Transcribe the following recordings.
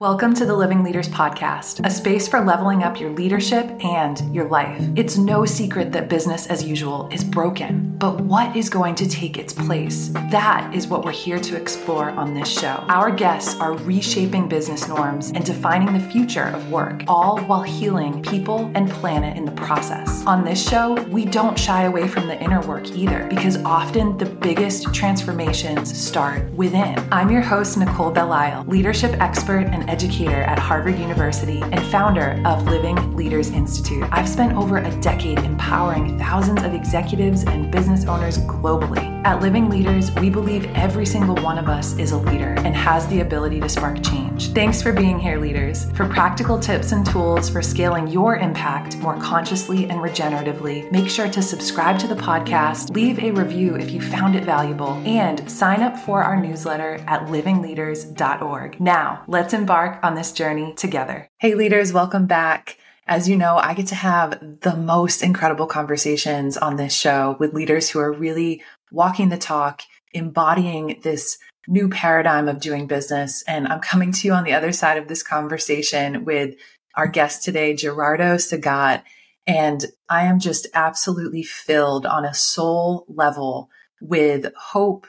Welcome to the Living Leaders Podcast, a space for leveling up your leadership and your life. It's no secret that business as usual is broken, but what is going to take its place? That is what we're here to explore on this show. Our guests are reshaping business norms and defining the future of work, all while healing people and planet in the process. On this show, we don't shy away from the inner work either, because often the biggest transformations start within. I'm your host, Nicole Belisle, leadership expert and educator at Harvard University and founder of Living Leaders Institute. I've spent over a decade empowering thousands of executives and business owners globally. At Living Leaders, we believe every single one of us is a leader and has the ability to spark change. Thanks for being here, leaders. For practical tips and tools for scaling your impact more consciously and regeneratively, make sure to subscribe to the podcast, leave a review if you found it valuable, and sign up for our newsletter at livingleaders.org. Now, let's embark on this journey together. Hey, leaders, welcome back. As you know, I get to have the most incredible conversations on this show with leaders who are really walking the talk, embodying this new paradigm of doing business. And I'm coming to you on the other side of this conversation with our guest today, Gerardo Segat. And I am just absolutely filled on a soul level with hope,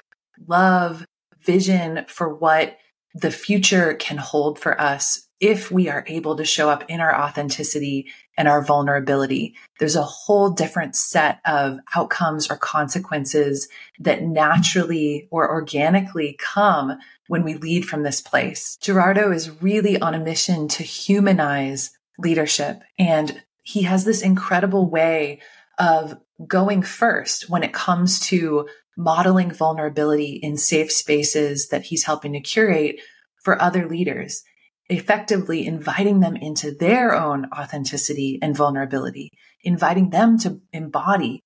love, vision for what the future can hold for us if we are able to show up in our authenticity and our vulnerability. There's a whole different set of outcomes or consequences that naturally or organically come when we lead from this place. Gerardo is really on a mission to humanize leadership and he has this incredible way of going first when it comes to modeling vulnerability in safe spaces that he's helping to curate for other leaders, effectively inviting them into their own authenticity and vulnerability, inviting them to embody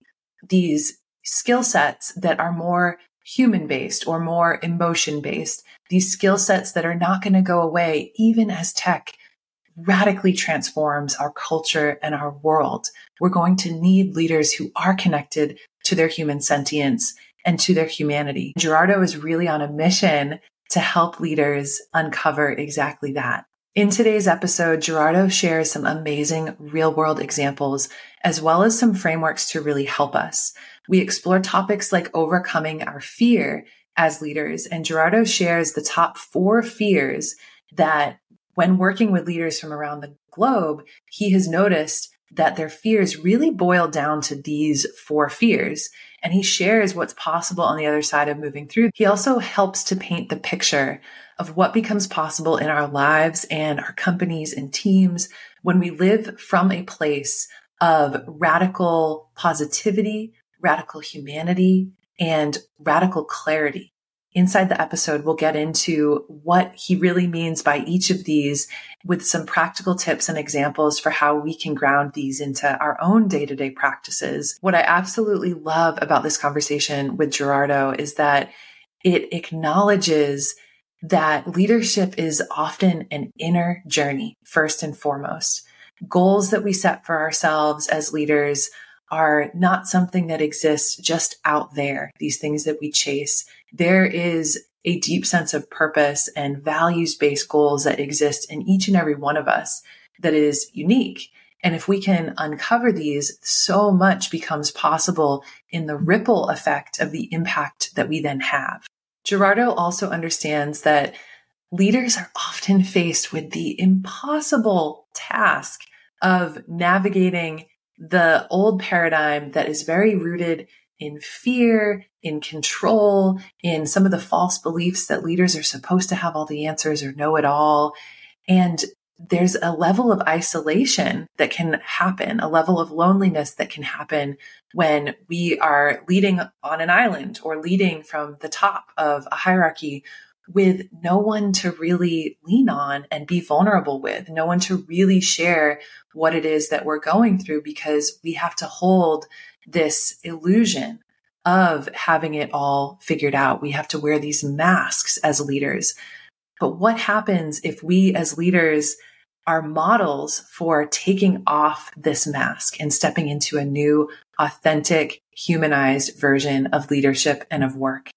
these skill sets that are more human based or more emotion based, these skill sets that are not going to go away even as tech radically transforms our culture and our world. We're going to need leaders who are connected to their human sentience and to their humanity. Gerardo is really on a mission to help leaders uncover exactly that. In today's episode, Gerardo shares some amazing real world examples, as well as some frameworks to really help us. We explore topics like overcoming our fear as leaders, and Gerardo shares the top four fears that when working with leaders from around the globe, he has noticed that their fears really boil down to these four fears and he shares what's possible on the other side of moving through. He also helps to paint the picture of what becomes possible in our lives and our companies and teams when we live from a place of radical positivity, radical humanity, and radical clarity inside the episode, we'll get into what he really means by each of these with some practical tips and examples for how we can ground these into our own day to day practices. What I absolutely love about this conversation with Gerardo is that it acknowledges that leadership is often an inner journey, first and foremost. Goals that we set for ourselves as leaders are not something that exists just out there, these things that we chase. There is a deep sense of purpose and values based goals that exist in each and every one of us that is unique. And if we can uncover these, so much becomes possible in the ripple effect of the impact that we then have. Gerardo also understands that leaders are often faced with the impossible task of navigating the old paradigm that is very rooted in fear, in control, in some of the false beliefs that leaders are supposed to have all the answers or know it all. And there's a level of isolation that can happen, a level of loneliness that can happen when we are leading on an island or leading from the top of a hierarchy with no one to really lean on and be vulnerable with, no one to really share what it is that we're going through because we have to hold this illusion of having it all figured out. We have to wear these masks as leaders. But what happens if we as leaders are models for taking off this mask and stepping into a new, authentic, humanized version of leadership and of work?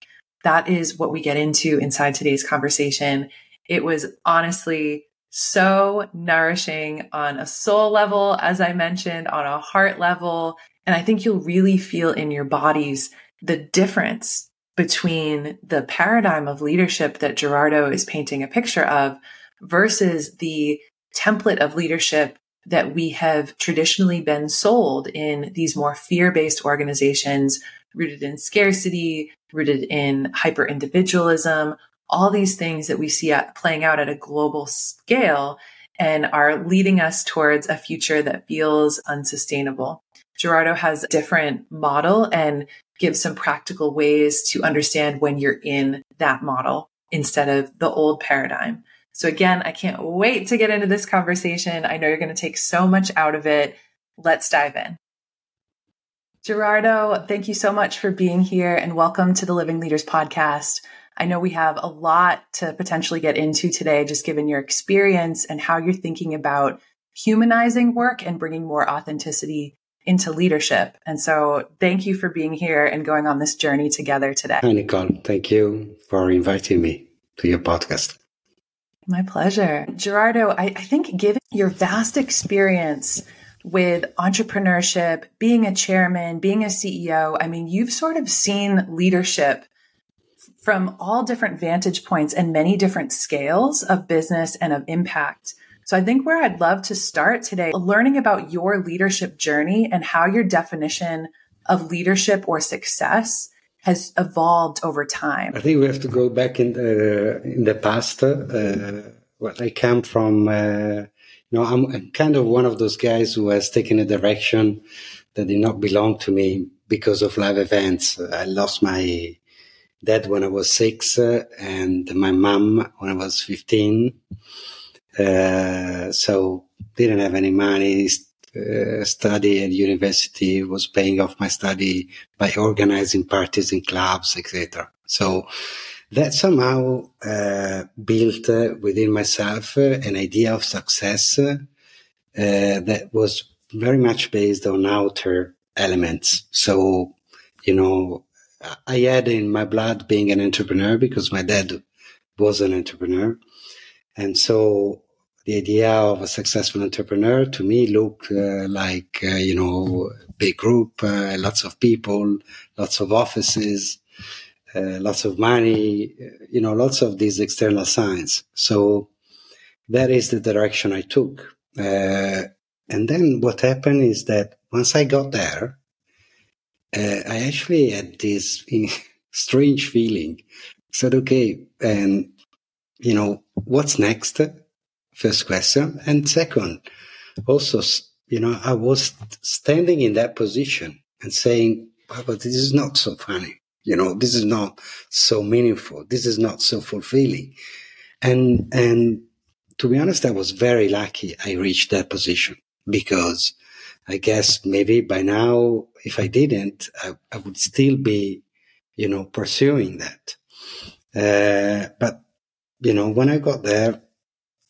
That is what we get into inside today's conversation. It was honestly so nourishing on a soul level, as I mentioned, on a heart level. And I think you'll really feel in your bodies the difference between the paradigm of leadership that Gerardo is painting a picture of versus the template of leadership that we have traditionally been sold in these more fear based organizations rooted in scarcity, rooted in hyper individualism, all these things that we see playing out at a global scale and are leading us towards a future that feels unsustainable. Gerardo has a different model and gives some practical ways to understand when you're in that model instead of the old paradigm. So again, I can't wait to get into this conversation. I know you're going to take so much out of it. Let's dive in. Gerardo, thank you so much for being here and welcome to the Living Leaders podcast. I know we have a lot to potentially get into today, just given your experience and how you're thinking about humanizing work and bringing more authenticity into leadership. And so thank you for being here and going on this journey together today. Hi, Nicole. Thank you for inviting me to your podcast. My pleasure. Gerardo, I, I think given your vast experience with entrepreneurship, being a chairman, being a CEO, I mean, you've sort of seen leadership from all different vantage points and many different scales of business and of impact. So I think where I'd love to start today, learning about your leadership journey and how your definition of leadership or success has evolved over time? I think we have to go back in the, in the past. Uh, well, I come from, uh, you know, I'm kind of one of those guys who has taken a direction that did not belong to me because of life events. I lost my dad when I was six uh, and my mom when I was 15. Uh, so didn't have any money, uh, study at university was paying off my study by organizing parties in clubs, etc. So that somehow uh, built uh, within myself uh, an idea of success that was very much based on outer elements. So, you know, I had in my blood being an entrepreneur because my dad was an entrepreneur. And so the idea of a successful entrepreneur to me looked uh, like uh, you know big group uh, lots of people lots of offices uh, lots of money you know lots of these external signs so that is the direction i took uh, and then what happened is that once i got there uh, i actually had this strange feeling said okay and you know what's next first question. And second, also, you know, I was standing in that position and saying, but this is not so funny. You know, this is not so meaningful. This is not so fulfilling. And, and to be honest, I was very lucky I reached that position because I guess maybe by now, if I didn't, I, I would still be, you know, pursuing that. Uh, but, you know, when I got there,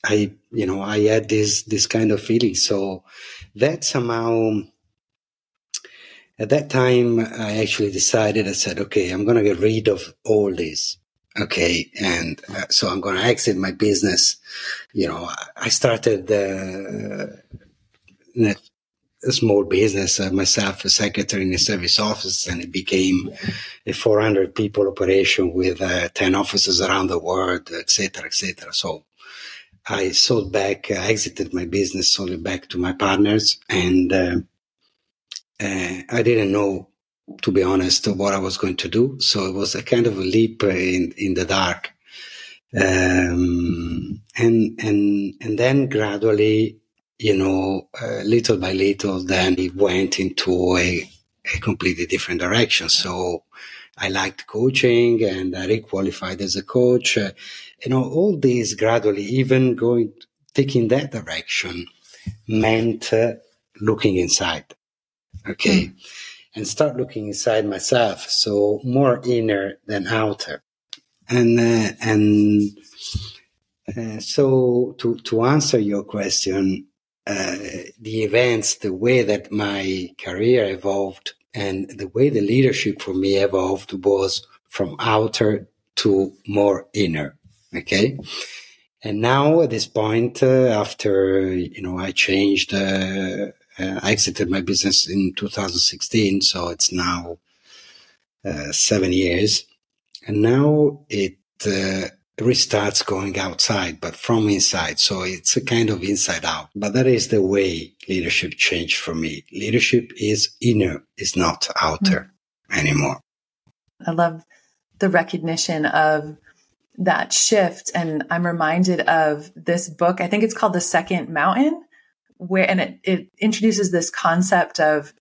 I, you know, I had this, this kind of feeling. So that somehow, at that time, I actually decided, I said, okay, I'm to get rid of all this. Okay. And uh, so I'm to exit my business. You know, I started, uh, a small business uh, myself, a secretary in a service office, and it became a 400 people operation with uh, 10 offices around the world, etc., etc. So I sold back, I exited my business, sold it back to my partners, and uh, uh, I didn't know, to be honest, what I was going to do. So it was a kind of a leap in in the dark, um, and and and then gradually, you know, uh, little by little, then it went into a, a completely different direction. So I liked coaching, and I requalified as a coach you know, all these gradually, even going, taking that direction meant uh, looking inside. Okay. Mm. And start looking inside myself. So more inner than outer. And, uh, and, uh, so to, to answer your question, uh, the events, the way that my career evolved and the way the leadership for me evolved was from outer to more inner. Okay. And now at this point, uh, after, you know, I changed, uh, uh, I exited my business in 2016. So it's now uh, seven years. And now it uh, restarts going outside, but from inside. So it's a kind of inside out. But that is the way leadership changed for me. Leadership is inner, is not outer mm. anymore. I love the recognition of that shift. And I'm reminded of this book. I think it's called The Second Mountain, where, and it, it introduces this concept of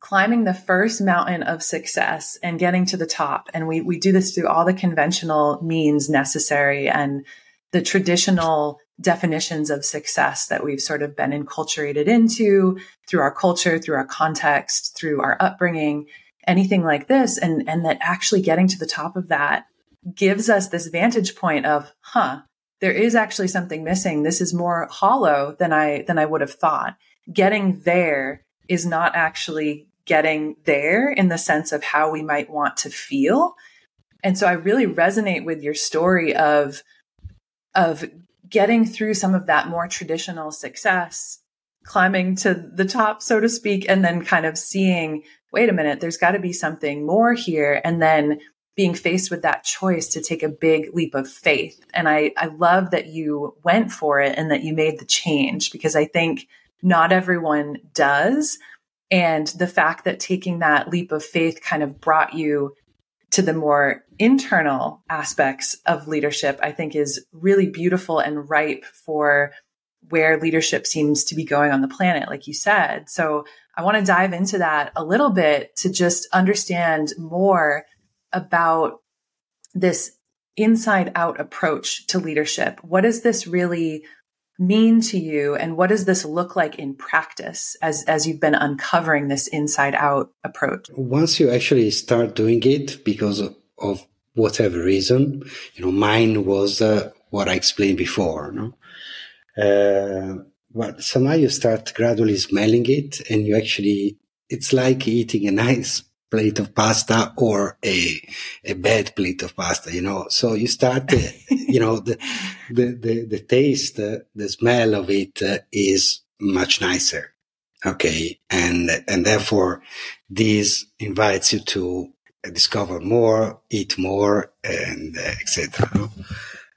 climbing the first mountain of success and getting to the top. And we, we do this through all the conventional means necessary and the traditional definitions of success that we've sort of been enculturated into through our culture, through our context, through our upbringing, anything like this. And, and that actually getting to the top of that gives us this vantage point of, huh, there is actually something missing. This is more hollow than I, than I would have thought. Getting there is not actually getting there in the sense of how we might want to feel. And so I really resonate with your story of, of getting through some of that more traditional success, climbing to the top, so to speak, and then kind of seeing, wait a minute, there's got to be something more here. And then being faced with that choice to take a big leap of faith. And I, I love that you went for it and that you made the change because I think not everyone does. And the fact that taking that leap of faith kind of brought you to the more internal aspects of leadership, I think is really beautiful and ripe for where leadership seems to be going on the planet, like you said. So I want to dive into that a little bit to just understand more about this inside out approach to leadership. What does this really mean to you? And what does this look like in practice as as you've been uncovering this inside out approach? Once you actually start doing it because of, whatever reason you know mine was uh, what i explained before no? Uh, but somehow you start gradually smelling it and you actually it's like eating a nice plate of pasta or a a bad plate of pasta you know? So you start uh, you know the, the the the, taste uh, the smell of it uh, is much nicer okay? And and therefore this invites you to discover more eat more and uh, etc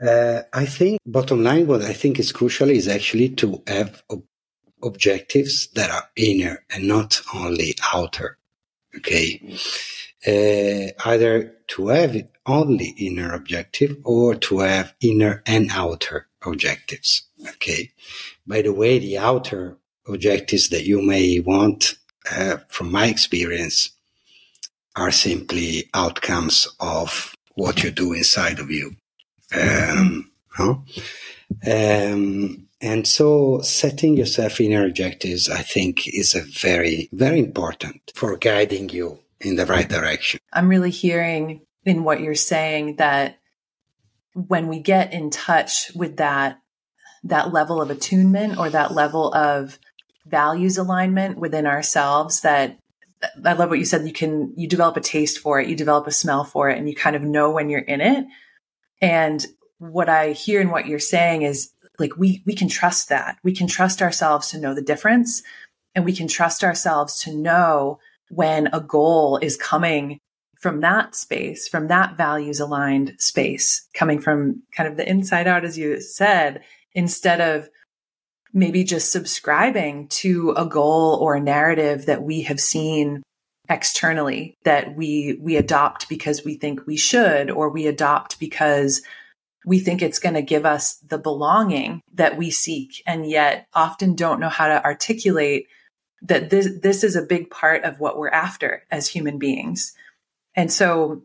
uh, i think bottom line what i think is crucial is actually to have ob- objectives that are inner and not only outer Okay. Uh, either to have only inner objective or to have inner and outer objectives. Okay. By the way, the outer objectives that you may want, uh, from my experience, are simply outcomes of what you do inside of you. Um, no? um, and so setting yourself inner objectives, I think, is a very, very important for guiding you in the right direction. I'm really hearing in what you're saying that when we get in touch with that, that level of attunement or that level of values alignment within ourselves that I love what you said. You can, you develop a taste for it, you develop a smell for it, and you kind of know when you're in it. And what I hear and what you're saying is like we we can trust that. We can trust ourselves to know the difference and we can trust ourselves to know when a goal is coming from that space from that values aligned space coming from kind of the inside out as you said instead of maybe just subscribing to a goal or a narrative that we have seen externally that we we adopt because we think we should or we adopt because we think it's going to give us the belonging that we seek and yet often don't know how to articulate that this this is a big part of what we're after as human beings. And so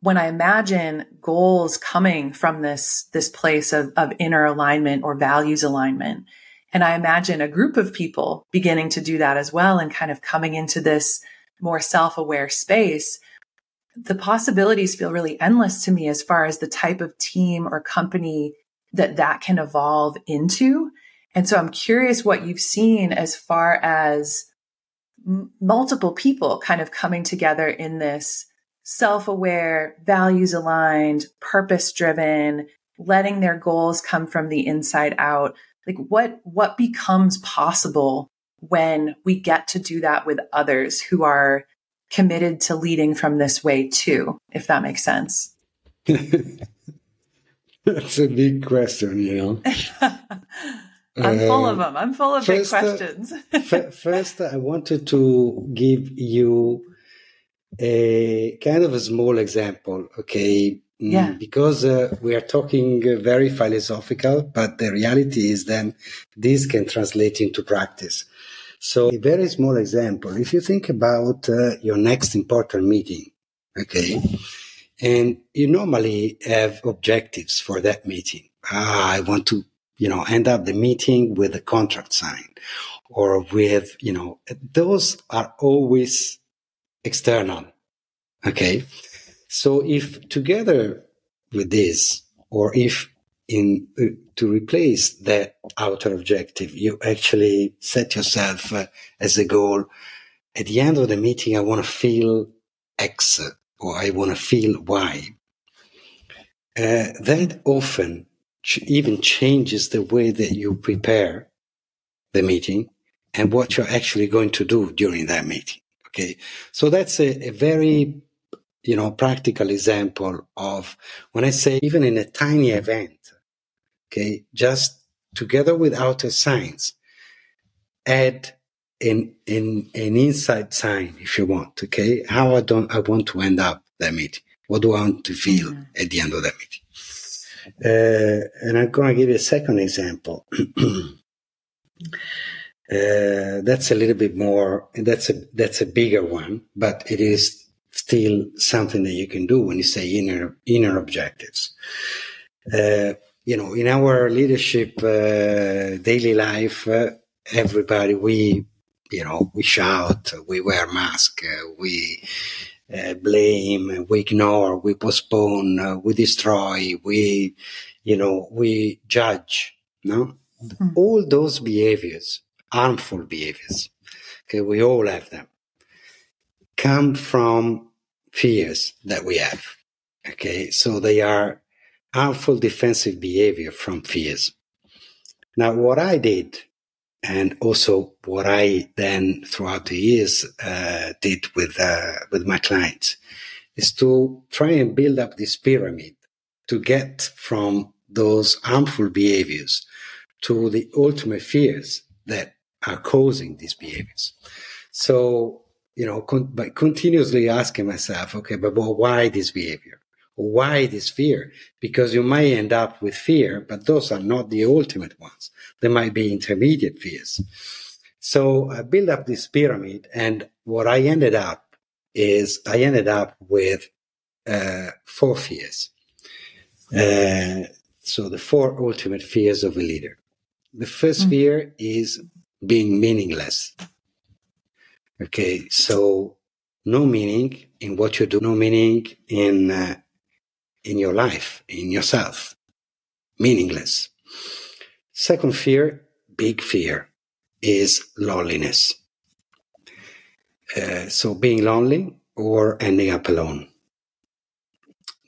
when I imagine goals coming from this this place of, of inner alignment or values alignment, and I imagine a group of people beginning to do that as well and kind of coming into this more self-aware space, the possibilities feel really endless to me as far as the type of team or company that that can evolve into. And so I'm curious what you've seen as far as m- multiple people kind of coming together in this self aware, values aligned, purpose driven, letting their goals come from the inside out like what what becomes possible when we get to do that with others who are committed to leading from this way too if that makes sense. That's a big question you know. I'm uh, full of them. I'm full of first, big uh, questions. uh, first i wanted to give you a kind of a small example okay? Mm, yeah. because uh, we are talking uh, very philosophical, but the reality is then this can translate into practice. So a very small example, if you think about uh, your next important meeting, okay, and you normally have objectives for that meeting. Ah, I want to, you know, end up the meeting with a contract signed or with, you know, those are always external. Okay. So if together with this, or if in uh, to replace that outer objective, you actually set yourself uh, as a goal. At the end of the meeting, I want to feel X or I want to feel Y. Uh, that often ch- even changes the way that you prepare the meeting and what you're actually going to do during that meeting. Okay. So that's a, a very you know, practical example of when I say even in a tiny event, okay, just together with outer signs, add an, an, an inside sign if you want, okay? How I don't, I want to end up that meeting. What do I want to feel mm-hmm. at the end of that meeting? Uh, and I'm going to give you a second example. uh, that's a little bit more, that's a, that's a bigger one, but it is still something that you can do when you say inner inner objectives. Uh, you know, in our leadership uh, daily life, uh, everybody we you know we shout, we wear mask, uh, we uh, blame, we ignore, we postpone, uh, we destroy, we you know we judge. No, mm-hmm. all those behaviors, harmful behaviors. Okay, we all have them come from fears that we have. Okay. So they are harmful defensive behavior from fears. Now, what I did and also what I then throughout the years uh, did with uh, with my clients is to try and build up this pyramid to get from those harmful behaviors to the ultimate fears that are causing these behaviors. So you know, con- by continuously asking myself, okay, but well, why this behavior? Why this fear? Because you might end up with fear, but those are not the ultimate ones. They might be intermediate fears. So I built up this pyramid and what I ended up is I ended up with uh, four fears. Uh, so the four ultimate fears of a leader. The 1st mm-hmm. fear is being meaningless. Okay, so no meaning in what you do, no meaning in uh, in your life, in yourself, meaningless. Second fear, big fear, is loneliness. Uh, so being lonely or ending up alone.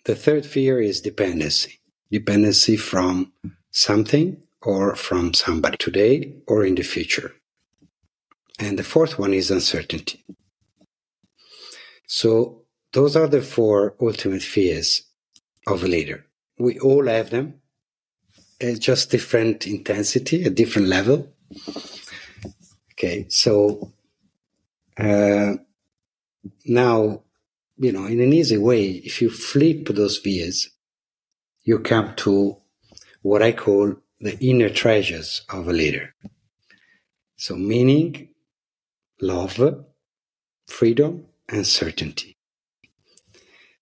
The third fear is dependency, dependency from something or from somebody today or in the future. And the fourth one is uncertainty. So those are the four ultimate fears of a leader. We all have them. It's just different intensity, a different level. Okay, so uh, now, you know, in an easy way, if you flip those fears, you come to what I call the inner treasures of a leader. So, meaning, love, freedom, and certainty.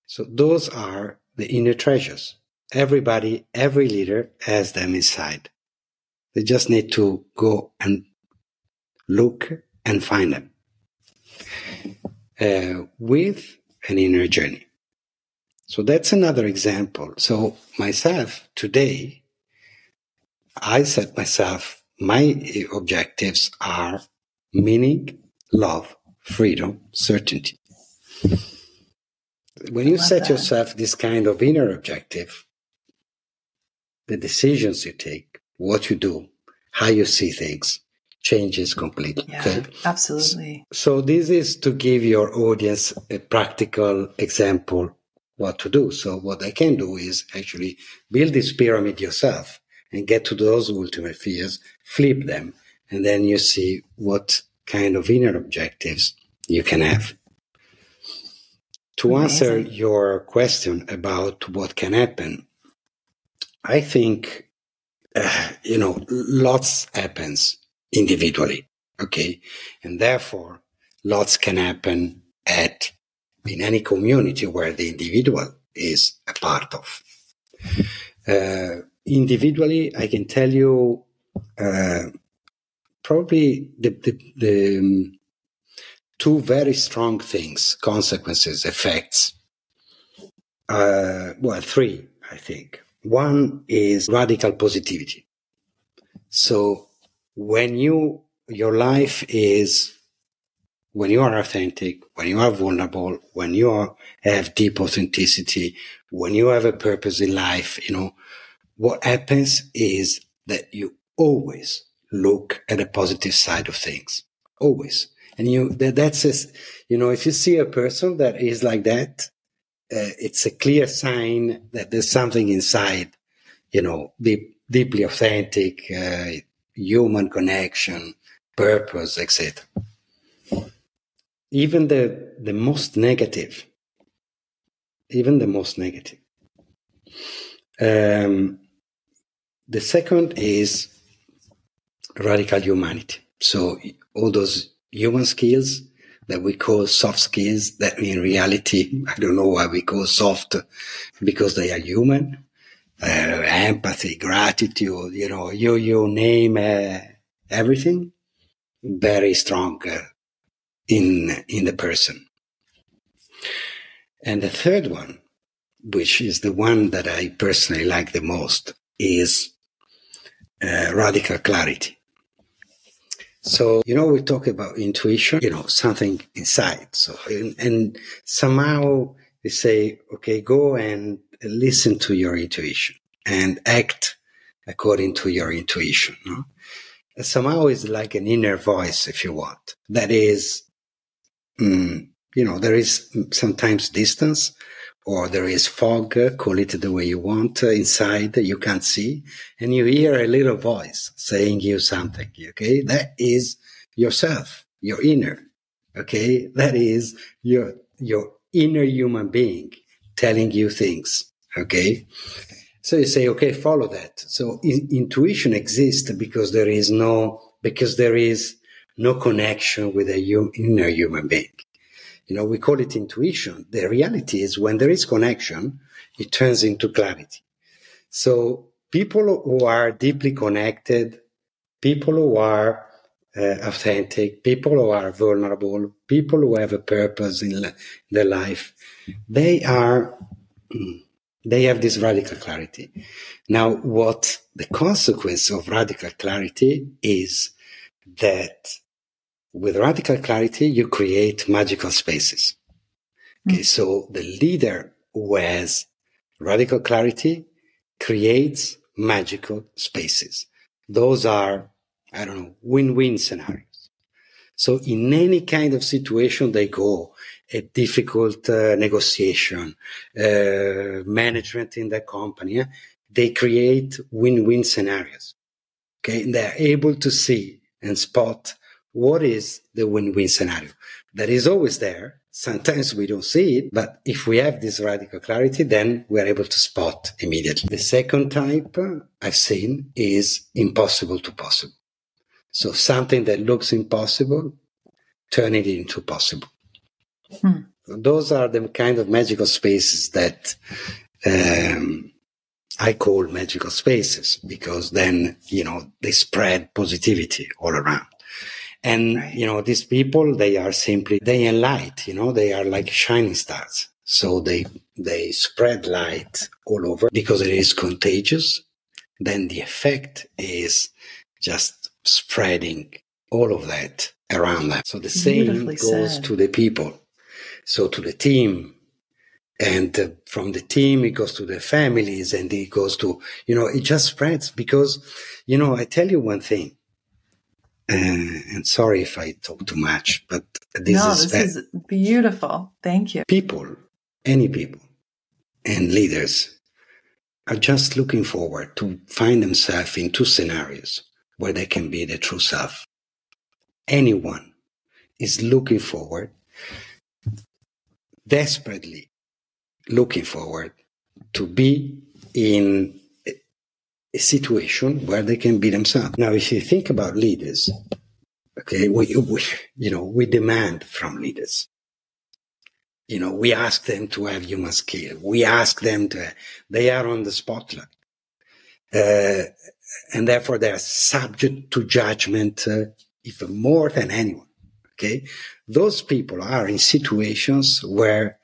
So those are the inner treasures. Everybody, every leader has them inside. They just need to go and look and find them uh, with an inner journey. So that's another example. So myself today, I set myself, my objectives are meaning, love, freedom, certainty. When you set that. yourself this kind of inner objective, the decisions you take, what you do, how you see things changes completely. Yeah, okay? absolutely. So, so this is to give your audience a practical example what to do. So what I can do is actually build this pyramid yourself and get to those ultimate fears, flip them, and then you see what kind of inner objectives you can have. To answer your question about what can happen, I think, uh, you know, lots happens individually. Okay. And therefore, lots can happen at in any community where the individual is a part of. Uh, individually, I can tell you uh, probably the, the, the um, two very strong things, consequences, effects. Uh, well, three, I think. One is radical positivity. So when you, your life is when you are authentic, when you are vulnerable, when you are, have deep authenticity, when you have a purpose in life, you know, what happens is that you always look at the positive side of things. Always. And you, that, that's, a, you know, if you see a person that is like that, uh, it's a clear sign that there's something inside, you know, deep, deeply authentic, uh, human connection, purpose, etc even the, the most negative, even the most negative. Um, the second is radical humanity. So all those human skills that we call soft skills that in reality, I don't know why we call soft because they are human. Uh, empathy, gratitude, you know, you, you name uh, everything. Very strong uh, in, in the person. And the third one, which is the one that I personally like the most, is uh, radical clarity. So, you know, we talk about intuition, you know, something inside. So, and, and somehow they say, okay, go and listen to your intuition and act according to your intuition. No? somehow it's like an inner voice, if you want, that is mm, you know, there is sometimes distance or there is fog, call it the way you want, inside you can't see, and you hear a little voice saying you something. Okay. That is yourself, your inner. Okay. That is your, your inner human being telling you things. Okay. So you say, okay, follow that. So in, intuition exists because there is no, because there is no connection with a inner human being. You know, we call it intuition. The reality is when there is connection, it turns into clarity. So people who are deeply connected, people who are uh, authentic, people who are vulnerable, people who have a purpose in la- their life, they are, they have this radical clarity. Now, what the consequence of radical clarity is that with radical clarity, you create magical spaces. Okay, mm. so the leader who has radical clarity creates magical spaces. Those are, I don't know, win-win scenarios. So in any kind of situation they go, a difficult uh, negotiation, uh, management in the company, eh, they create win-win scenarios. Okay. And they're able to see and spot what is the win-win scenario that is always there. Sometimes we don't see it, but if we have this radical clarity, then we're able to spot immediately. The second type I've seen is impossible to possible. So something that looks impossible, turn it into possible. Hmm. Those are the kind of magical spaces that um, I call magical spaces because then, you know, they spread positivity all around. And, right. you know, these people, they are simply they and light, you know, they are like shining stars. So they, they spread light all over because it is contagious. Then the effect is just spreading all of that around them. So the same goes said. to the people. So to the team, And uh, from the team, it goes to the families and it goes to, you know, it just spreads because, you know, I tell you one thing. Uh, and sorry if I talk too much, but this no, is this is beautiful. Thank you. People, any people, and leaders are just looking forward to find themselves in two scenarios where they can be the true self. Anyone is looking forward, desperately looking forward to be in a situation where they can be themselves. Now, if you think about leaders, okay, we, we, you know, we demand from leaders. You know, we ask them to have human skill. We ask them to, they are on the spotlight. Uh, and therefore they are subject to judgment uh, even more than anyone. Okay. Those people are in situations where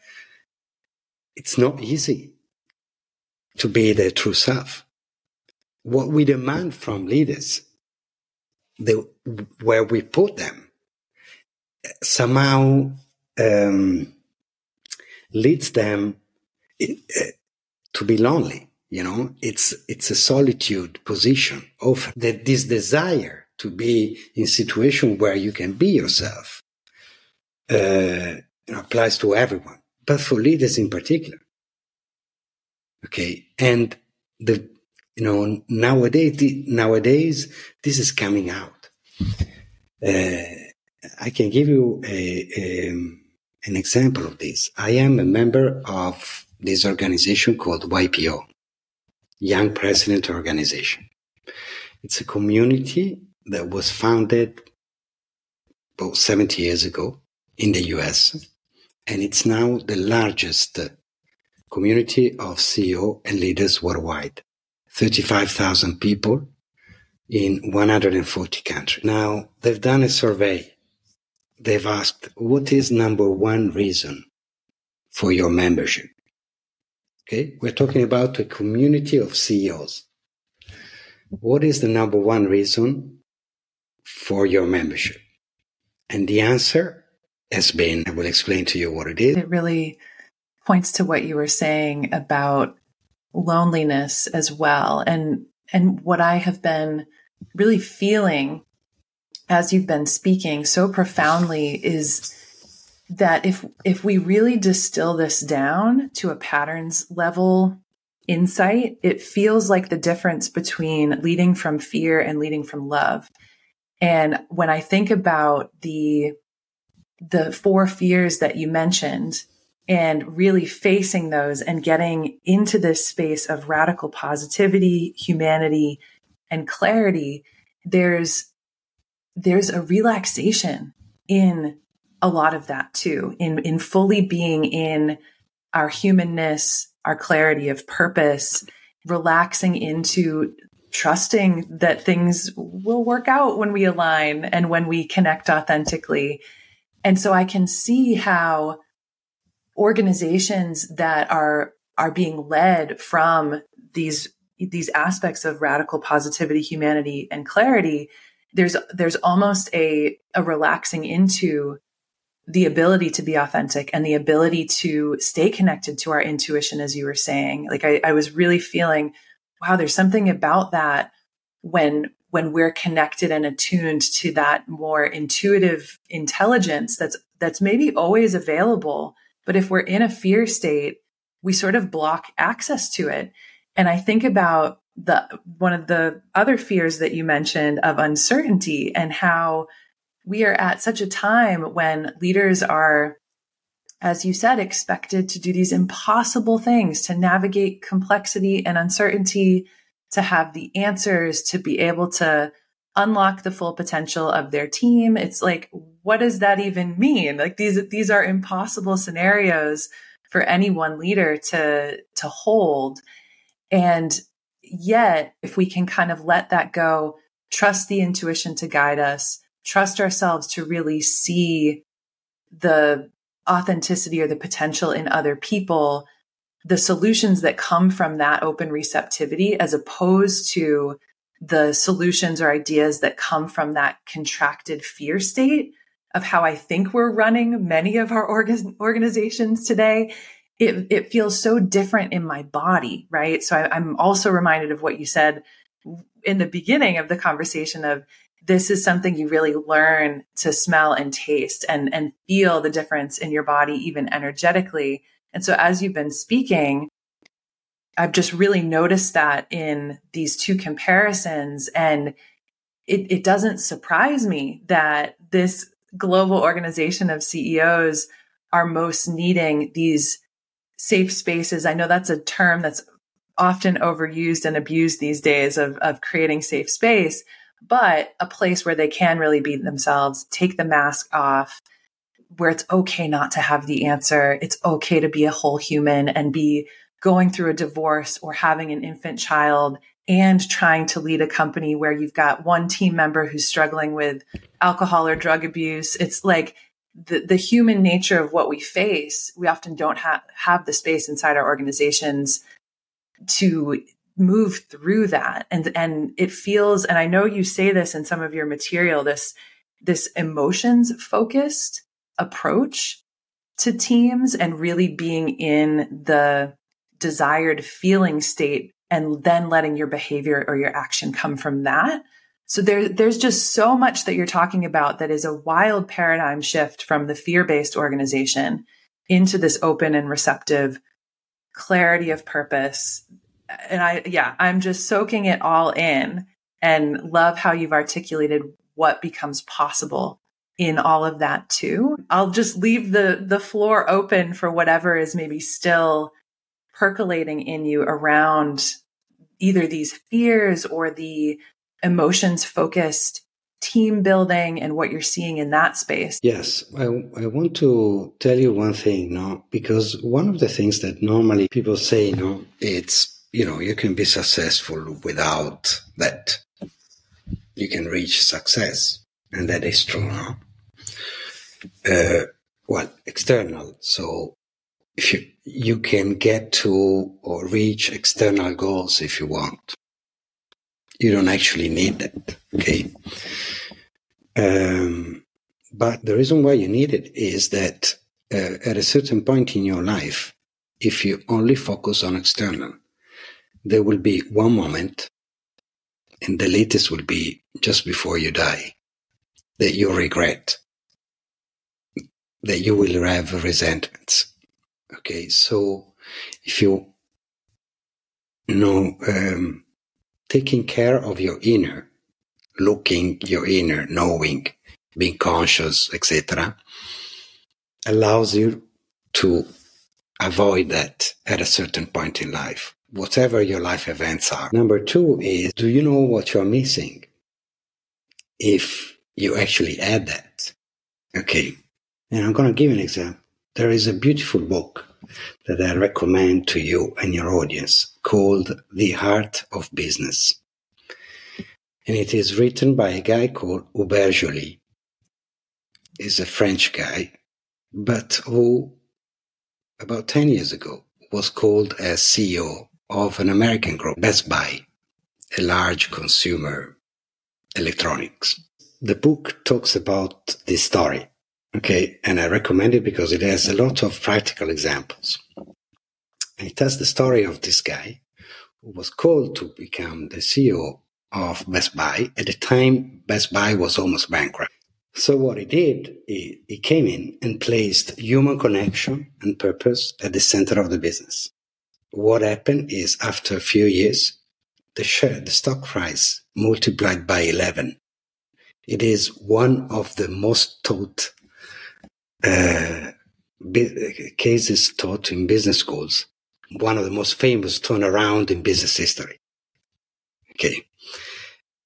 it's not easy to be their true self what we demand from leaders, the, where we put them, somehow um, leads them in, uh, to be lonely. You know, it's it's a solitude position of that this desire to be in situation where you can be yourself. Uh, applies to everyone, but for leaders in particular. Okay, and the you know, nowadays, nowadays, this is coming out. Uh, I can give you a, a, an example of this. I am a member of this organization called YPO, Young President Organization. It's a community that was founded about 70 years ago in the US, and it's now the largest community of CEO and leaders worldwide. 35,000 people in 140 countries. Now, they've done a survey. They've asked, what is number one reason for your membership? Okay. We're talking about a community of CEOs. What is the number one reason for your membership? And the answer has been, I will explain to you what it is. It really points to what you were saying about loneliness as well. And, and what I have been really feeling as you've been speaking so profoundly is that if, if we really distill this down to a patterns level insight, it feels like the difference between leading from fear and leading from love. And when I think about the, the four fears that you mentioned, and really facing those and getting into this space of radical positivity, humanity, and clarity, there's there's a relaxation in a lot of that too, in in fully being in our humanness, our clarity of purpose, relaxing into trusting that things will work out when we align and when we connect authentically. And so I can see how organizations that are are being led from these these aspects of radical positivity, humanity, and clarity, there's there's almost a a relaxing into the ability to be authentic and the ability to stay connected to our intuition, as you were saying. Like I, I was really feeling, wow, there's something about that when when we're connected and attuned to that more intuitive intelligence that's that's maybe always available but if we're in a fear state, we sort of block access to it. And I think about the one of the other fears that you mentioned of uncertainty and how we are at such a time when leaders are as you said expected to do these impossible things to navigate complexity and uncertainty to have the answers to be able to unlock the full potential of their team. It's like, what does that even mean? Like these, these are impossible scenarios for any one leader to, to hold. And yet, if we can kind of let that go, trust the intuition to guide us, trust ourselves to really see the authenticity or the potential in other people, the solutions that come from that open receptivity, as opposed to the solutions or ideas that come from that contracted fear state of how I think we're running many of our org- organizations today it, it feels so different in my body, right? So I, I'm also reminded of what you said in the beginning of the conversation of this is something you really learn to smell and taste and and feel the difference in your body even energetically and so as you've been speaking i've just really noticed that in these two comparisons and it, it doesn't surprise me that this global organization of ceos are most needing these safe spaces i know that's a term that's often overused and abused these days of, of creating safe space but a place where they can really be themselves, take the mask off, where it's okay not to have the answer. It's okay to be a whole human and be going through a divorce or having an infant child and trying to lead a company where you've got one team member who's struggling with alcohol or drug abuse. It's like the, the human nature of what we face. We often don't have, have the space inside our organizations to move through that and and it feels and i know you say this in some of your material this this emotions focused approach to teams and really being in the desired feeling state and then letting your behavior or your action come from that so there, there's just so much that you're talking about that is a wild paradigm shift from the fear-based organization into this open and receptive clarity of purpose and I, yeah, I'm just soaking it all in and love how you've articulated what becomes possible in all of that too. I'll just leave the, the floor open for whatever is maybe still percolating in you around either these fears or the emotions focused team building and what you're seeing in that space. Yes, I, I want to tell you one thing, no, because one of the things that normally people say, know, it's you know, you can be successful without that. You can reach success. And that is true. Huh? Uh, well, external. So you, you can get to or reach external goals if you want. You don't actually need it. Okay. Um, but the reason why you need it is that uh, at a certain point in your life, if you only focus on external, there will be one moment, and the latest will be just before you die, that you regret, that you will have resentments. Okay, so if you, know, um, taking care of your inner, looking your inner, knowing, being conscious, etc., allows you to avoid that at a certain point in life whatever your life events are. Number two is, do you know what you're missing? If you actually add that. Okay. And I'm going to give an example. There is a beautiful book that I recommend to you and your audience called The Heart of Business. And it is written by a guy called Hubert Joly. He's a French guy, but who about 10 years ago was called as CEO of an American group, Best Buy, a large consumer electronics. The book talks about this story. Okay. And I recommend it because it has a lot of practical examples. And it tells the story of this guy who was called to become the CEO of Best Buy. At the time, Best Buy was almost bankrupt. So what he did, he, he came in and placed human connection and purpose at the center of the business what happened is after a few years, the share, the stock price multiplied by 11. It is one of the most taught Uh, cases taught in business schools. One of the most famous turnaround in business history. Okay.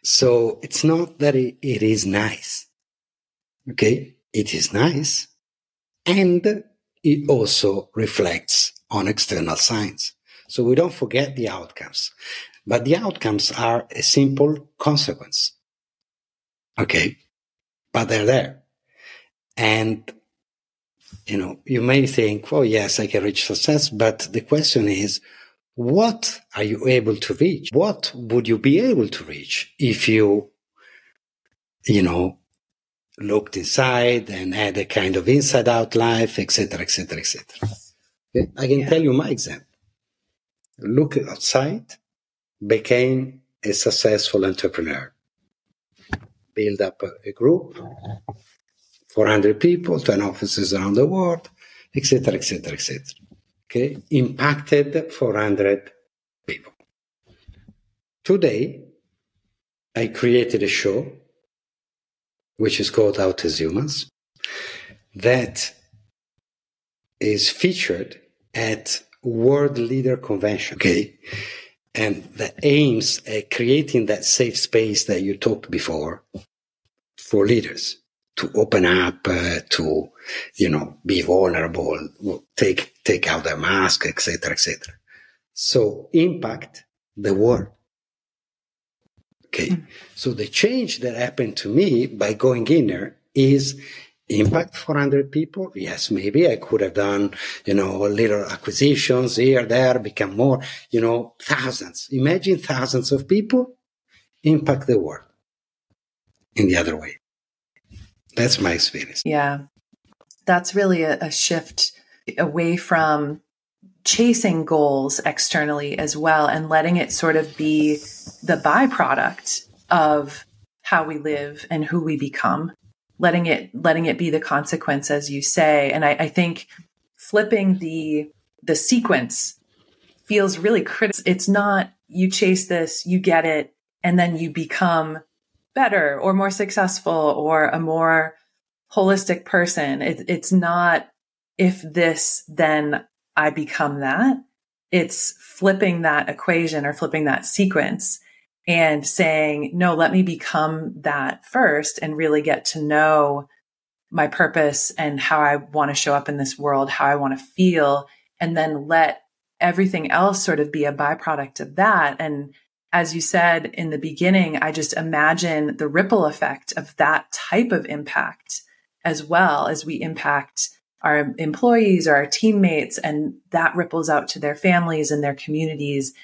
So it's not that it, it is nice. Okay. It is nice. And it also reflects on external signs. So we don't forget the outcomes, but the outcomes are a simple consequence. Okay. But they're there. And, you know, you may think, oh, yes, I can reach success. But the question is, what are you able to reach? What would you be able to reach if you, you know, looked inside and had a kind of inside out life, etc., etc., etc. I can yeah. tell you my example. Look outside, became a successful entrepreneur. Build up a group, 400 people, 10 offices around the world, etc., etc., etc. Okay, impacted 400 people. Today, I created a show which is called Out as Humans that is featured at World Leader Convention. Okay. And that aims at creating that safe space that you talked before for leaders to open up, uh, to, you know, be vulnerable, take, take out their mask, etc., etc. So impact the world. Okay. Mm-hmm. So the change that happened to me by going in there is impact 400 people. Yes, maybe I could have done, you know, little acquisitions here, there, become more, you know, thousands. Imagine thousands of people impact the world in the other way. That's my experience. Yeah. That's really a, a shift away from chasing goals externally as well and letting it sort of be the byproduct of how we live and who we become letting it letting it be the consequence as you say and i, I think flipping the the sequence feels really critical it's not you chase this you get it and then you become better or more successful or a more holistic person it, it's not if this then i become that it's flipping that equation or flipping that sequence and saying, no, let me become that first and really get to know my purpose and how I want to show up in this world, how I want to feel, and then let everything else sort of be a byproduct of that. And as you said in the beginning, I just imagine the ripple effect of that type of impact as well as we impact our employees or our teammates, and that ripples out to their families and their communities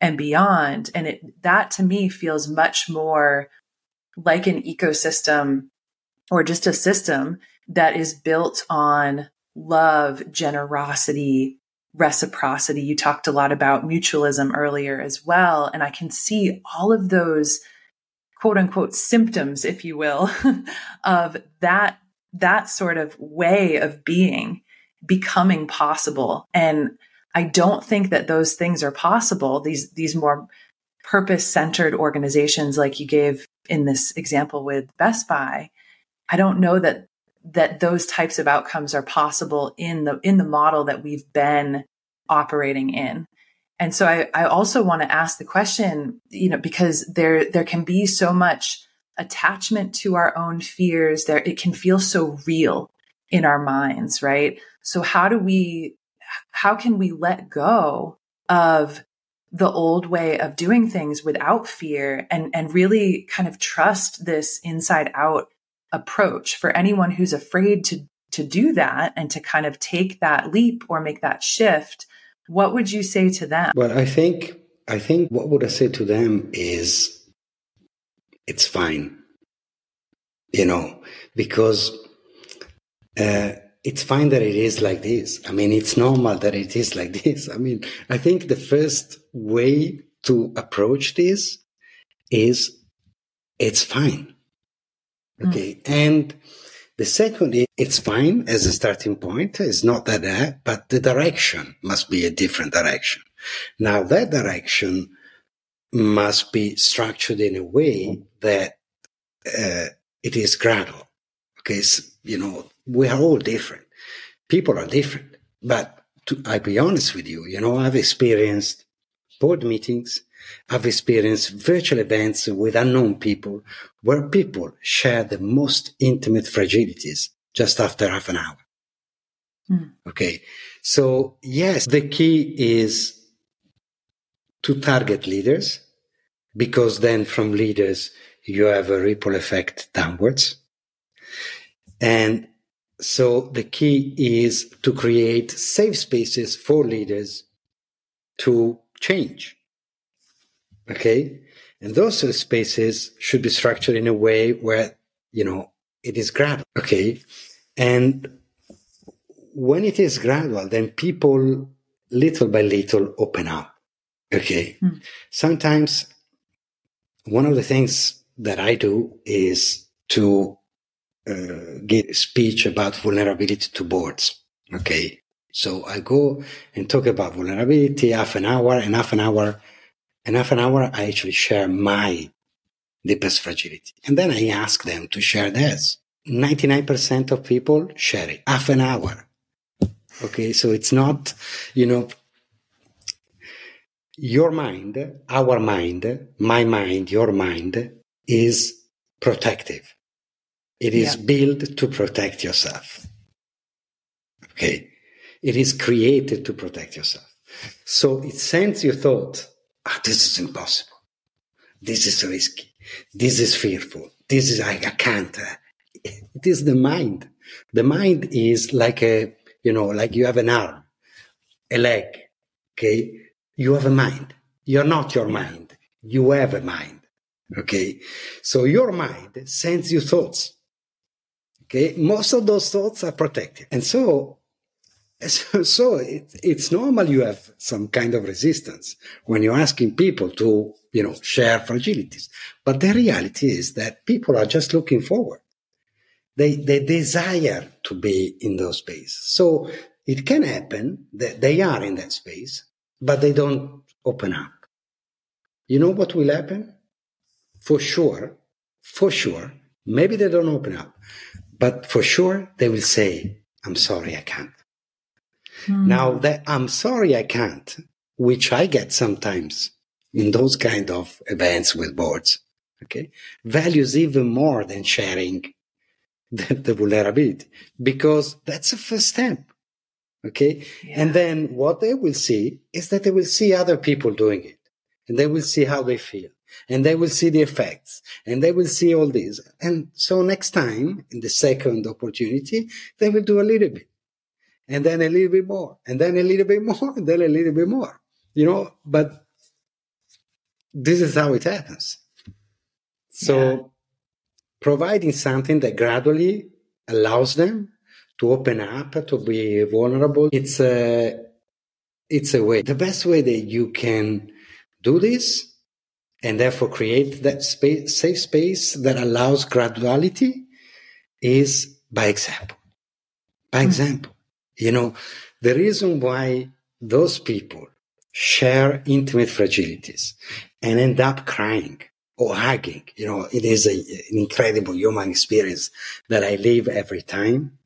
and beyond. And it, that to me feels much more like an ecosystem or just a system that is built on love, generosity, reciprocity. You talked a lot about mutualism earlier as well. And I can see all of those quote unquote symptoms, if you will, of that, that sort of way of being becoming possible. And I don't think that those things are possible. These, these more purpose centered organizations, like you gave in this example with Best Buy, I don't know that that those types of outcomes are possible in the in the model that we've been operating in. And so I, I also want to ask the question, you know, because there there can be so much attachment to our own fears. There it can feel so real in our minds, right? So how do we how can we let go of the old way of doing things without fear and, and really kind of trust this inside out approach for anyone who's afraid to, to do that and to kind of take that leap or make that shift? What would you say to them? Well, I think, I think what would I say to them is it's fine, you know, because, uh, it's fine that it is like this. I mean, it's normal that it is like this. I mean, I think the first way to approach this is it's fine. Hmm. Okay. Mm. And the second it's fine as a starting point. It's not that bad, but the direction must be a different direction. Now that direction must be structured in a way that uh, it is gradual. Okay. So, you know, we are all different. People are different. But to, I'll be honest with you, you know, I've experienced board meetings. I've experienced virtual events with unknown people where people share the most intimate fragilities just after half an hour. Mm. Okay. So yes, the key is to target leaders because then from leaders, you have a ripple effect downwards. And so the key is to create safe spaces for leaders to change. Okay. And those spaces should be structured in a way where, you know, it is gradual. Okay. And when it is gradual, then people little by little open up. Okay. Mm. Sometimes one of the things that I do is to uh, give speech about vulnerability to boards. Okay. So I go and talk about vulnerability half an hour and half an hour and half an hour. I actually share my deepest fragility. And then I ask them to share theirs. 99% of people share it. Half an hour. Okay. So it's not, you know, your mind, our mind, my mind, your mind is protective. It is yeah. built to protect yourself. Okay. It is created to protect yourself. So it sends you thought, this is impossible. This is risky. This is fearful. This is, I, I can't. Uh, it is the mind. The mind is like a, you know, like you have an arm, a leg. Okay. You have a mind. You're not your mind. You have a mind. Okay. So your mind sends you thoughts. Okay. Most of those thoughts are protected. And so, so, it, it's normal you have some kind of resistance when you're asking people to, you know, share fragilities. But the reality is that people are just looking forward. They, they desire to be in those spaces. So it can happen that they are in that space but they don't open up. You know what will happen? For sure, for sure, maybe they don't open up, but for sure they will say, I'm sorry, I can't. Mm. Now that I'm sorry, I can't, which I get sometimes in those kind of events with boards, okay, values even more than sharing the, the vulnerability because that's a first step. Okay. Yeah. And then what they will see is that they will see other people doing it and they will see how they feel and they will see the effects and they will see all this. And so next time in the second opportunity, they will do a little bit and then a little bit more and then a little bit more and then a little bit more, you know, but this is how it happens. So yeah. providing something that gradually allows them to open up, to be vulnerable. It's a, it's a way. The best way that you can do this and therefore create that space, safe space that allows graduality is by example. By mm-hmm. example, you know, the reason why those people share intimate fragilities and end up crying or hugging, you know, it is a, an incredible human experience that I live every time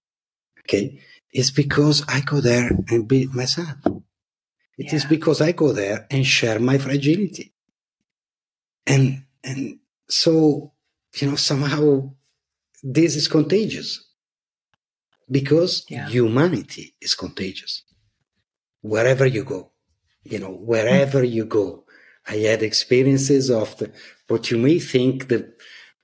Okay. It's because I go there and be myself. It yeah. is because I go there and share my fragility. And, and so, you know, somehow this is contagious because yeah. humanity is contagious. Wherever you go, you know, wherever you go, I had experiences of the, what you may think the,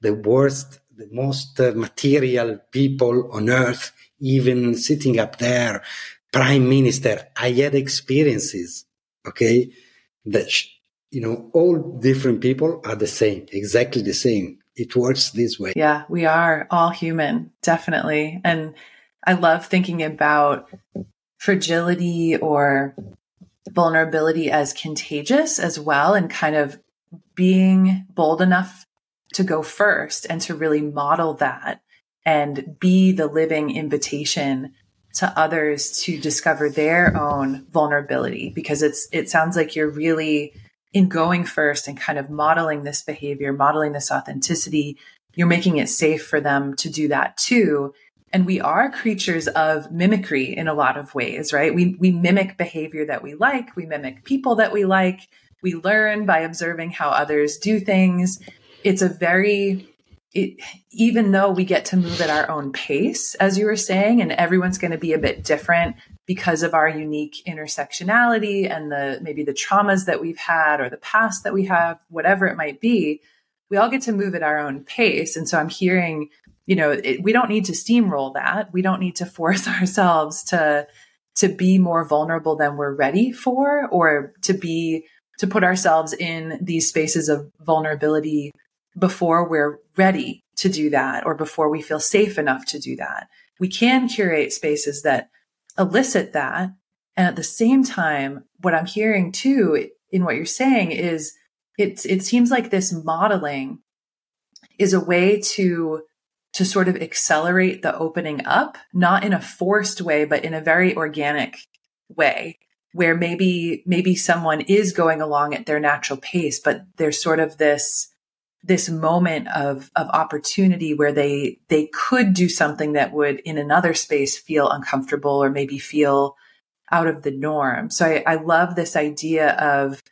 the worst, the most uh, material people on earth even sitting up there, prime minister, I had experiences, okay, that, you know, all different people are the same, exactly the same. It works this way. Yeah, we are all human, definitely. And I love thinking about fragility or vulnerability as contagious as well, and kind of being bold enough to go first and to really model that and be the living invitation to others to discover their own vulnerability. Because it's it sounds like you're really in going first and kind of modeling this behavior modeling this authenticity. You're making it safe for them to do that too and we are creatures of mimicry in a lot of ways right? We we mimic behavior that we like. We mimic people that we like. We learn by observing how others do things. It's a very it, even though we get to move at our own pace, as you were saying, and everyone's going to be a bit different because of our unique intersectionality and the maybe the traumas that we've had or the past that we have, whatever it might be, we all get to move at our own pace. And so I'm hearing, you know, it, we don't need to steamroll that. We don't need to force ourselves to to be more vulnerable than we're ready for, or to be to put ourselves in these spaces of vulnerability before we're ready to do that or before we feel safe enough to do that. We can curate spaces that elicit that. And at the same time, what I'm hearing too in what you're saying is it's, it seems like this modeling is a way to to sort of accelerate the opening up, not in a forced way, but in a very organic way where maybe maybe someone is going along at their natural pace but there's sort of this this moment of of opportunity where they they could do something that would in another space feel uncomfortable or maybe feel out of the norm. So I, I love this idea of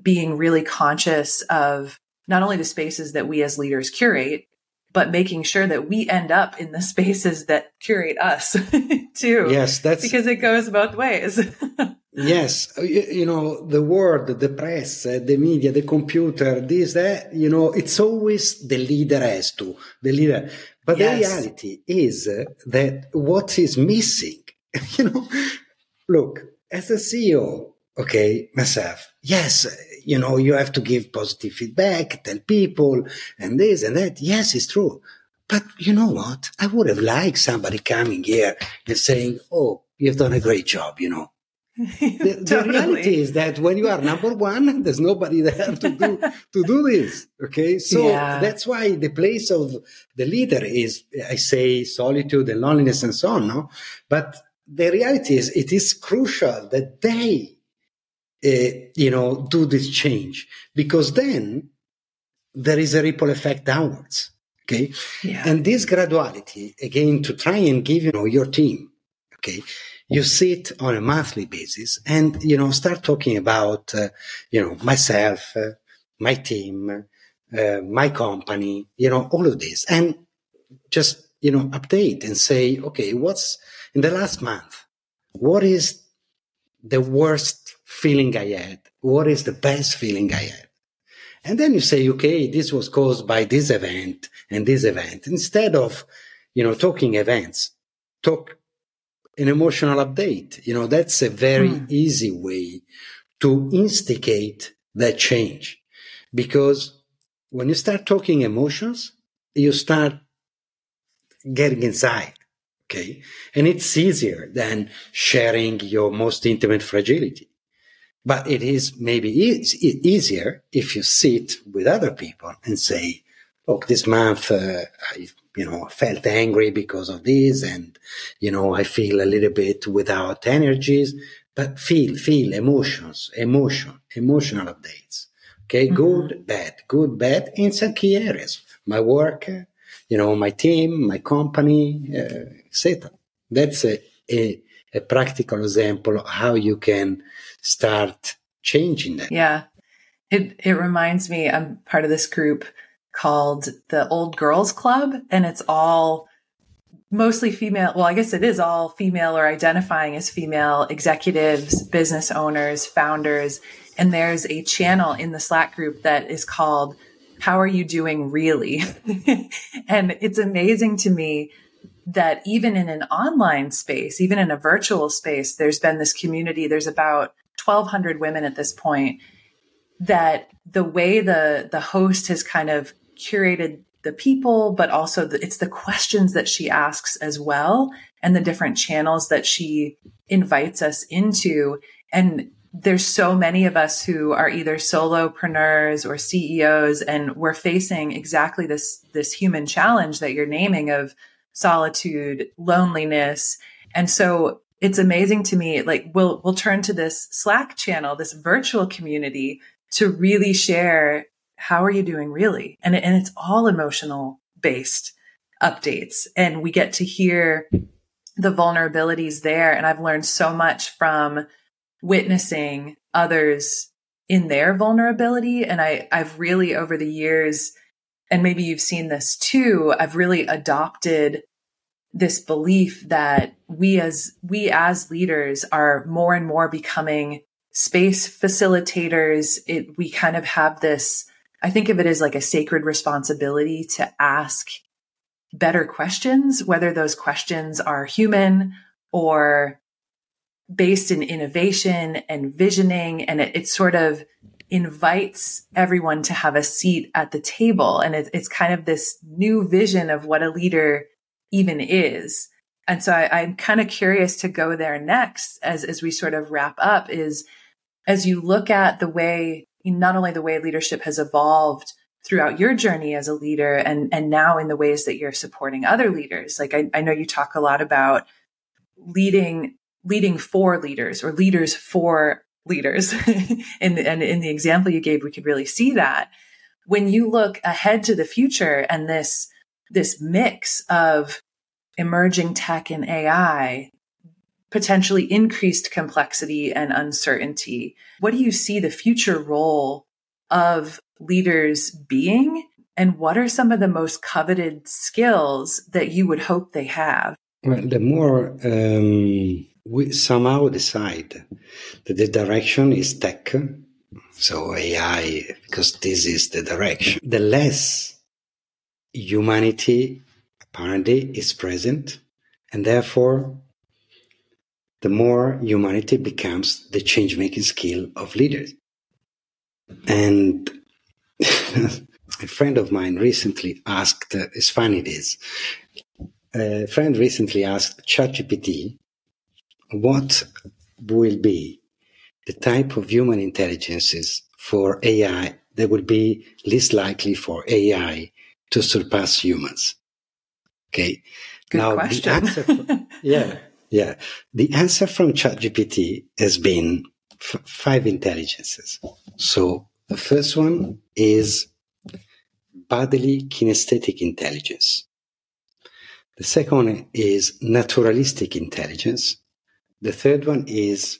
being really conscious of not only the spaces that we as leaders curate but making sure that we end up in the spaces that curate us too. Yes, that's because it goes both ways. yes, you, you, know, the world, the press, uh, the media, the computer, this, that, you know, it's always the leader has to, the leader. But yes. the reality is uh, that what is missing, you know, look, as a CEO, okay, myself, yes, you know, you have to give positive feedback, tell people, and this and that. Yes, it's true. But you know what? I would have liked somebody coming here and saying, Oh, you've done a great job, you know. the, the, reality is that when you are number one, there's nobody there to do to do this. Okay, so yeah. that's why the place of the leader is, I say, solitude and loneliness and so on. No, but the reality is, it is crucial that they you know, do this change because then there is a ripple effect downwards. Okay. Yeah. And this graduality, again, to try and give, you know, your team, okay, you sit on a monthly basis and, you know, start talking about, uh, you know, myself, uh, my team, uh, my company, you know, all of this and just, you know, update and say, okay, what's in the last month? What is the worst feeling I had? What is the best feeling I had? And then you say, okay, this was caused by this event and this event. Instead of, you know, talking events, talk an emotional update. You know, that's a very mm. easy way to instigate that change. Because when you start talking emotions, you start getting inside. Okay. And it's easier than sharing your most intimate fragility. But it is maybe e- easier if you sit with other people and say, look, this month, uh, I, you know, felt angry because of this. And, you know, I feel a little bit without energies, but feel, feel emotions, emotion, emotional updates. Okay. Mm-hmm. Good, bad, good, bad in some key areas. My work, you know, my team, my company, uh, etc. That's a, a, a practical example of how you can start changing that. Yeah. It it reminds me I'm part of this group called the Old Girls Club and it's all mostly female well I guess it is all female or identifying as female executives, business owners, founders and there's a channel in the Slack group that is called how are you doing really? and it's amazing to me that even in an online space, even in a virtual space, there's been this community. There's about 1,200 women at this point. That the way the the host has kind of curated the people, but also the, it's the questions that she asks as well, and the different channels that she invites us into. And there's so many of us who are either solopreneurs or CEOs, and we're facing exactly this this human challenge that you're naming of solitude, loneliness. And so it's amazing to me. Like we'll, we'll turn to this Slack channel, this virtual community to really share how are you doing really? And, and it's all emotional based updates. And we get to hear the vulnerabilities there. And I've learned so much from witnessing others in their vulnerability. And I, I've really over the years, and maybe you've seen this too, I've really adopted this belief that we as we as leaders are more and more becoming space facilitators. It, we kind of have this i think of it as like a sacred responsibility to ask better questions whether those questions are human or based in innovation and visioning. And it, it sort of invites everyone to have a seat at the table and it, it's kind of this new vision of what a leader even is. And so I, I'm kind of curious to go there next as, as we sort of wrap up is as you look at the way, not only the way leadership has evolved throughout your journey as a leader and, and now in the ways that you're supporting other leaders. Like I, I know you talk a lot about leading, leading for leaders or leaders for leaders. and, and in the example you gave, we could really see that when you look ahead to the future and this, this mix of emerging tech and AI, potentially increased complexity and uncertainty, what do you see the future role of leaders being? And what are some of the most coveted skills that you would hope they have? Well, the more um, we somehow decide that the direction is tech, so AI, because this is the direction, the less humanity apparently is present, and therefore the more humanity becomes the change making skill of leaders. And a friend of mine recently asked, uh, it's funny this, a friend recently asked ChatGPT what will be the type of human intelligences for AI that would be least likely for AI to surpass humans. Okay. Good now, question. the answer, for, yeah, yeah. The answer from ChatGPT has been f- five intelligences. So the first one is bodily kinesthetic intelligence. The second one is naturalistic intelligence. The third one is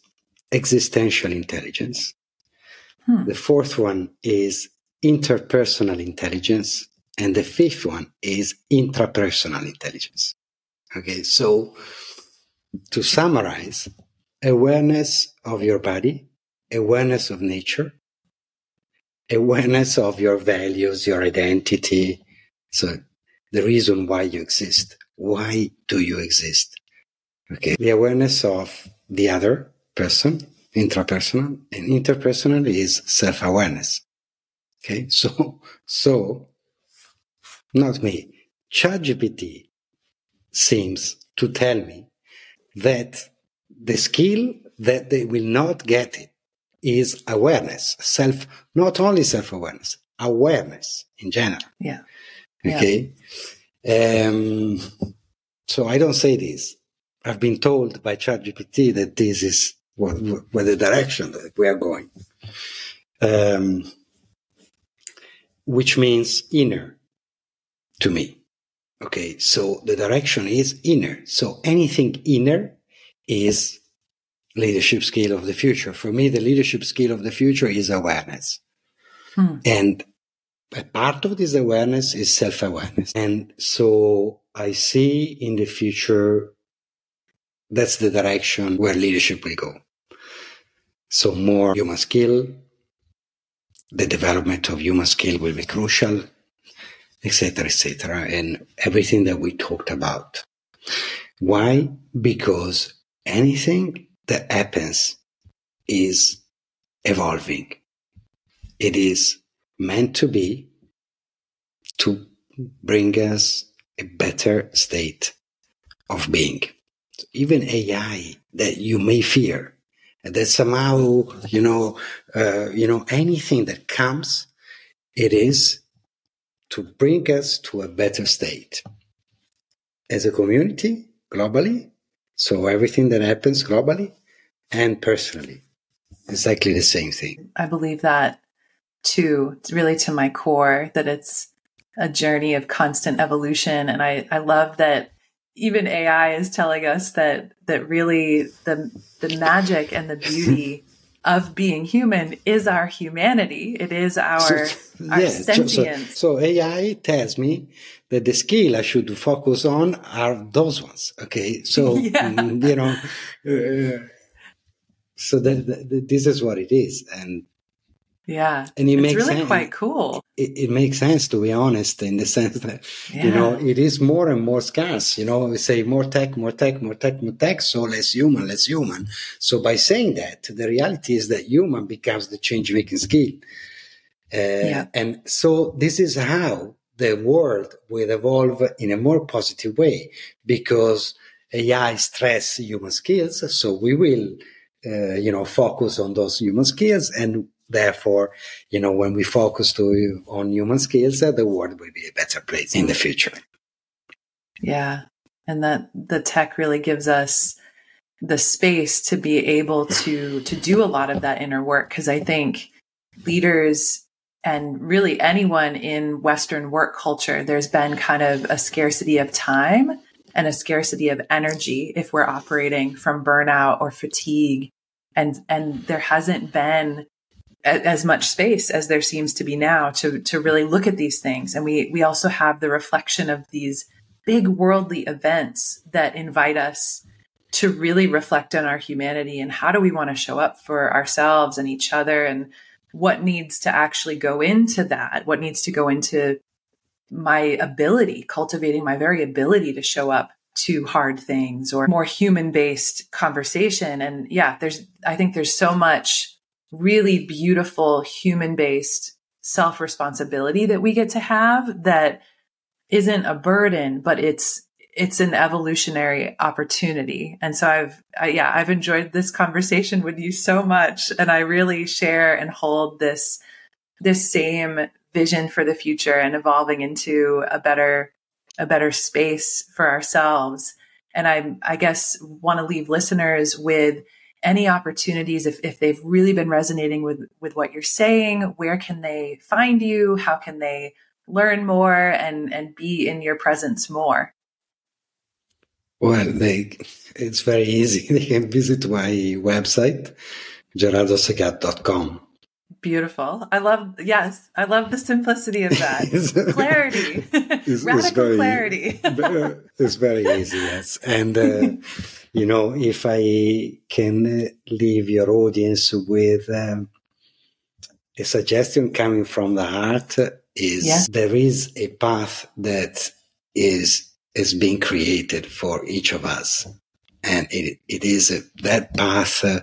existential intelligence. Hmm. The fourth one is interpersonal intelligence. And the fifth one is intrapersonal intelligence. Okay, so to summarize, awareness of your body, awareness of nature, awareness of your values, your identity. So the reason why you exist. Why do you exist? Okay. The awareness of the other person, intrapersonal, and interpersonal is self-awareness. Okay. So, so not me. ChatGPT seems to tell me that the skill that they will not get it is awareness, self, not only self awareness, awareness in general. Yeah. Okay. Yeah. Um, so I don't say this. I've been told by ChatGPT that this is what, what the direction that we are going. Um, which means inner to me. Okay. So the direction is inner. So anything inner is leadership skill of the future. For me, the leadership skill of the future is awareness. Hmm. And a part of this awareness is self awareness. And so I see in the future that's the direction where leadership will go. So more human skill, the development of human skill will be crucial, etc., etc., and everything that we talked about. Why? Because anything that happens is evolving. It is meant to be to bring us a better state of being. Even AI that you may fear, that somehow, you know, uh, you know, anything that comes, it is to bring us to a better state as a community globally. So everything that happens globally and personally. Exactly the same thing. I believe that too. It's really to my core that it's a journey of constant evolution. And I, I love that even AI is telling us that that really the the magic and the beauty of being human is our humanity. It is our, so, our yeah, sentience. So, so, AI tells me that the skill I should focus on are those ones. Okay. So, yeah. Mm, you know, uh, so that, that, this is what it is and yeah and it it's makes really sense. quite cool it, it, makes sense to be honest in the sense that yeah. you know it is more and more scarce you know we say more tech more tech more tech more tech so less human less human so by saying that the reality is that human becomes the change making skill uh, yeah. and so this is how the world will evolve in a more positive way because AI stress human skills, so we will, uh, you know, focus on those human skills, and therefore, you know, when we focus to on human skills, uh, the world will be a better place in the future. Yeah, and that the tech really gives us the space to be able to to do a lot of that inner work because I think leaders and really anyone in Western work culture, there's been kind of a scarcity of time and a scarcity of energy if we're operating from burnout or fatigue. And, and there hasn't been as much space as there seems to be now to, to really look at these things. And we, we also have the reflection of these big worldly events that invite us to really reflect on our humanity and how do we want to show up for ourselves and each other and what needs to actually go into that, what needs to go into my ability, cultivating my very ability to show up to hard things or more human based conversation. And yeah, there's, I think there's so much really beautiful human based self responsibility that we get to have that isn't a burden, but it's it's an evolutionary opportunity. And so I've, I, yeah, I've enjoyed this conversation with you so much. And I really share and hold this, this same vision for the future and evolving into a better, a better space for ourselves. And I, I guess want to leave listeners with any opportunities if, if they've really been resonating with, with what you're saying, where can they find you? How can they learn more and, and be in your presence more? Well, they, it's very easy. They can visit my website, gerardosegat.com. Beautiful. I love, yes, I love the simplicity of that. clarity. It's, Radical it's very, clarity. it's very easy, yes. And, uh, you know, if I can leave your audience with um, a suggestion coming from the heart, is yeah. there is a path that is is being created for each of us. And it, it is a, that path, uh,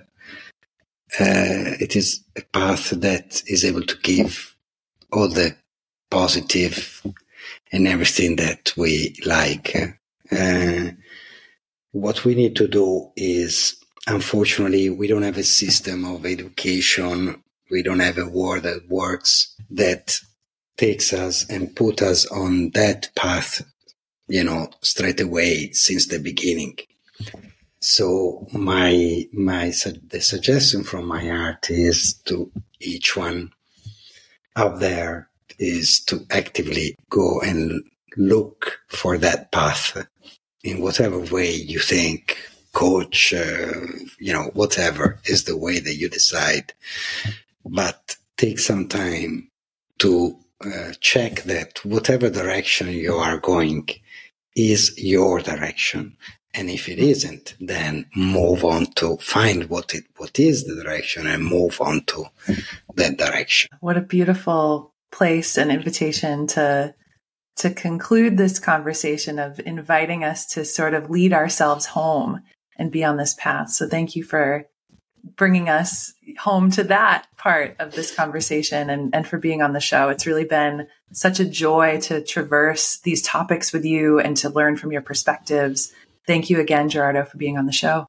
uh, it is a path that is able to give all the positive and everything that we like. Uh, what we need to do is, unfortunately, we don't have a system of education. We don't have a word that works that takes us and put us on that path you know, straight away since the beginning. So my, my, the suggestion from my heart is to each one out there is to actively go and look for that path in whatever way you think coach, uh, you know, whatever is the way that you decide. But take some time to uh, check that whatever direction you are going is your direction. And if it isn't, then move on to find what it, what is the direction and move on to that direction. What a beautiful place and invitation to, to conclude this conversation of inviting us to sort of lead ourselves home and be on this path. So thank you for bringing us home to that part of this conversation and, and for being on the show. It's really been such a joy to traverse these topics with you and to learn from your perspectives. Thank you again, Gerardo, for being on the show.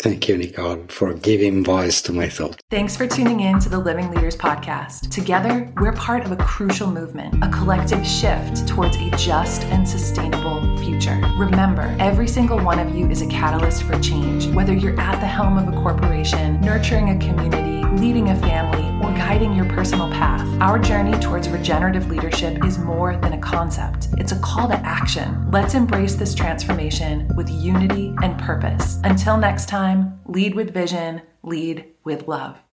Thank you, Nicole, for giving voice to my thoughts. Thanks for tuning in to the Living Leaders Podcast. Together, we're part of a crucial movement, a collective shift towards a just and sustainable future. Remember, every single one of you is a catalyst for change, whether you're at the helm of a corporation, nurturing a community, leading a family, or guiding your personal path. Our journey towards regenerative leadership is more than a concept, it's a call to action. Let's embrace this transformation with unity and purpose. Until next time, lead with vision, lead with love.